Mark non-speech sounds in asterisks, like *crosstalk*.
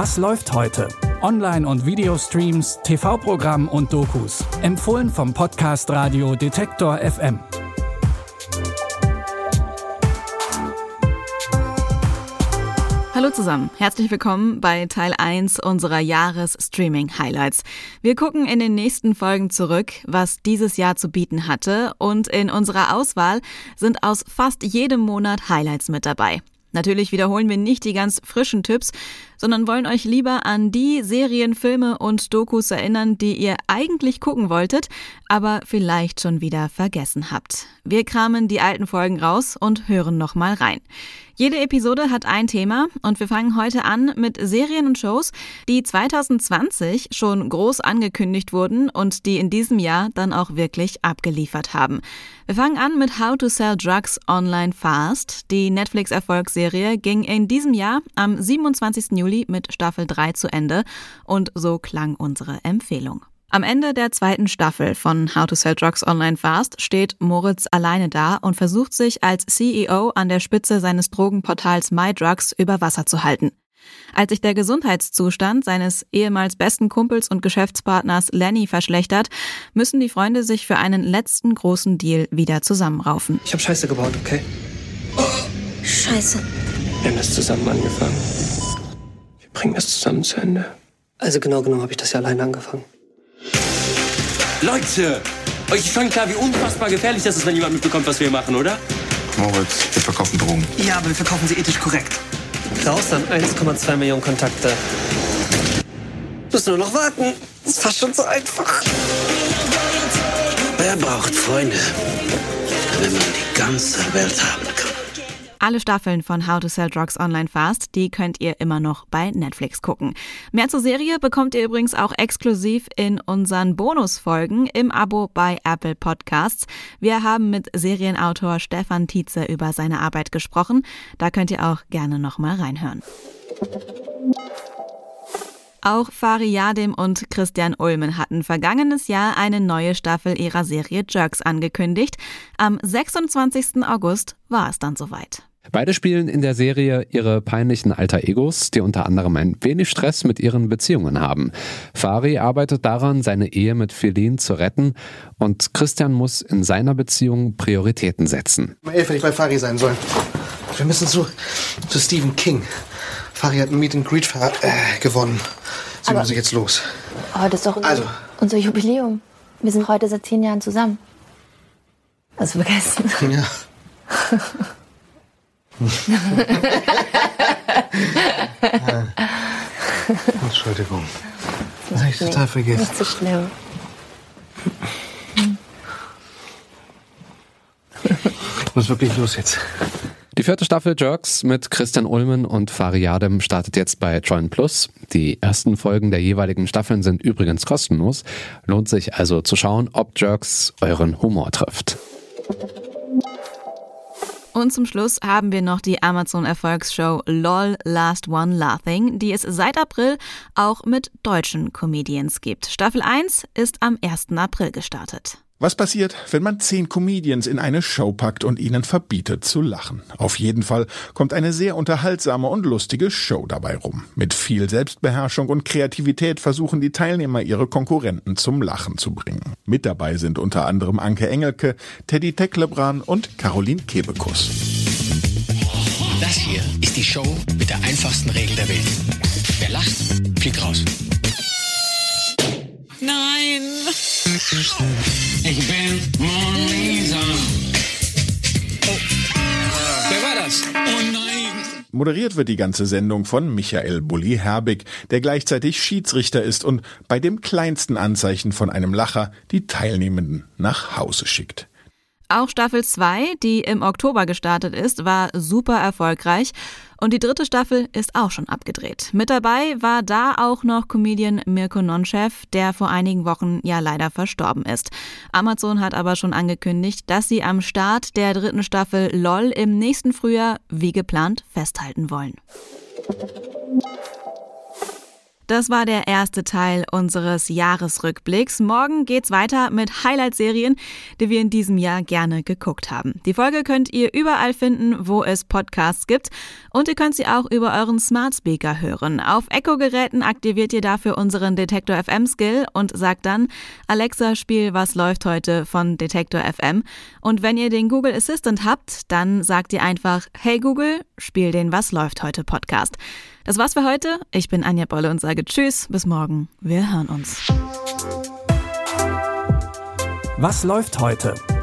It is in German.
Was läuft heute? Online- und Videostreams, TV-Programm und Dokus. Empfohlen vom Podcast Radio Detektor FM. Hallo zusammen, herzlich willkommen bei Teil 1 unserer Jahres-Streaming-Highlights. Wir gucken in den nächsten Folgen zurück, was dieses Jahr zu bieten hatte und in unserer Auswahl sind aus fast jedem Monat Highlights mit dabei. Natürlich wiederholen wir nicht die ganz frischen Tipps, sondern wollen euch lieber an die Serien, Filme und Dokus erinnern, die ihr eigentlich gucken wolltet, aber vielleicht schon wieder vergessen habt. Wir kramen die alten Folgen raus und hören nochmal rein. Jede Episode hat ein Thema und wir fangen heute an mit Serien und Shows, die 2020 schon groß angekündigt wurden und die in diesem Jahr dann auch wirklich abgeliefert haben. Wir fangen an mit How to Sell Drugs Online Fast. Die Netflix-Erfolgsserie ging in diesem Jahr am 27. Juli mit Staffel 3 zu Ende und so klang unsere Empfehlung. Am Ende der zweiten Staffel von How to Sell Drugs Online Fast steht Moritz alleine da und versucht sich als CEO an der Spitze seines Drogenportals MyDrugs über Wasser zu halten. Als sich der Gesundheitszustand seines ehemals besten Kumpels und Geschäftspartners Lenny verschlechtert, müssen die Freunde sich für einen letzten großen Deal wieder zusammenraufen. Ich habe Scheiße gebaut, okay? Scheiße. Wir haben das zusammen angefangen. Wir bringen das zusammen zu Ende. Also genau genommen habe ich das ja alleine angefangen. Leute, euch ist schon klar, wie unfassbar gefährlich das ist, wenn jemand mitbekommt, was wir machen, oder? Moritz, wir verkaufen Drogen. Ja, aber wir verkaufen sie ethisch korrekt. Klaus dann 1,2 Millionen Kontakte. Müssen nur noch warten. Ist fast schon so einfach. Wer braucht Freunde, wenn man die ganze Welt haben kann? Alle Staffeln von How to Sell Drugs Online Fast, die könnt ihr immer noch bei Netflix gucken. Mehr zur Serie bekommt ihr übrigens auch exklusiv in unseren Bonusfolgen im Abo bei Apple Podcasts. Wir haben mit Serienautor Stefan Tietze über seine Arbeit gesprochen. Da könnt ihr auch gerne nochmal reinhören. Auch Fari Yadim und Christian Ulmen hatten vergangenes Jahr eine neue Staffel ihrer Serie Jerks angekündigt. Am 26. August war es dann soweit. Beide spielen in der Serie ihre peinlichen alter Egos, die unter anderem ein wenig Stress mit ihren Beziehungen haben. Fari arbeitet daran, seine Ehe mit Feline zu retten und Christian muss in seiner Beziehung Prioritäten setzen. Um elf hätte ich bei Fari sein sollen. Wir müssen zu, zu Stephen King. Fari hat ein Meet and Greet äh, gewonnen. Sie Aber- müssen jetzt los. Heute ist doch unser, Also. unser Jubiläum. Wir sind heute seit zehn Jahren zusammen. Hast du vergessen? Ja. *laughs* Entschuldigung. Das habe ich total vergessen. Nicht so schlimm. Ich *laughs* muss wirklich los jetzt. Die vierte Staffel Jerks mit Christian Ulmen und Fari Yadim startet jetzt bei Join Plus. Die ersten Folgen der jeweiligen Staffeln sind übrigens kostenlos. Lohnt sich also zu schauen, ob Jerks euren Humor trifft. Und zum Schluss haben wir noch die Amazon-Erfolgsshow LOL Last One Laughing, die es seit April auch mit deutschen Comedians gibt. Staffel 1 ist am 1. April gestartet. Was passiert, wenn man zehn Comedians in eine Show packt und ihnen verbietet zu lachen? Auf jeden Fall kommt eine sehr unterhaltsame und lustige Show dabei rum. Mit viel Selbstbeherrschung und Kreativität versuchen die Teilnehmer ihre Konkurrenten zum Lachen zu bringen. Mit dabei sind unter anderem Anke Engelke, Teddy Tecklebran und Caroline Kebekus. Das hier ist die Show mit der einfachsten Regel der Welt. Wer lacht, fliegt raus. Nein! Moderiert wird die ganze Sendung von Michael Bulli Herbig, der gleichzeitig Schiedsrichter ist und bei dem kleinsten Anzeichen von einem Lacher die Teilnehmenden nach Hause schickt. Auch Staffel 2, die im Oktober gestartet ist, war super erfolgreich. Und die dritte Staffel ist auch schon abgedreht. Mit dabei war da auch noch Comedian Mirko Nonchev, der vor einigen Wochen ja leider verstorben ist. Amazon hat aber schon angekündigt, dass sie am Start der dritten Staffel LOL im nächsten Frühjahr wie geplant festhalten wollen. Das war der erste Teil unseres Jahresrückblicks. Morgen geht's weiter mit Highlight-Serien, die wir in diesem Jahr gerne geguckt haben. Die Folge könnt ihr überall finden, wo es Podcasts gibt. Und ihr könnt sie auch über euren Smart Speaker hören. Auf Echo-Geräten aktiviert ihr dafür unseren Detektor FM Skill und sagt dann, Alexa, spiel Was läuft heute von Detektor FM. Und wenn ihr den Google Assistant habt, dann sagt ihr einfach, hey Google, spiel den Was läuft heute Podcast. Das war's für heute. Ich bin Anja Bolle und sage Tschüss, bis morgen. Wir hören uns. Was läuft heute?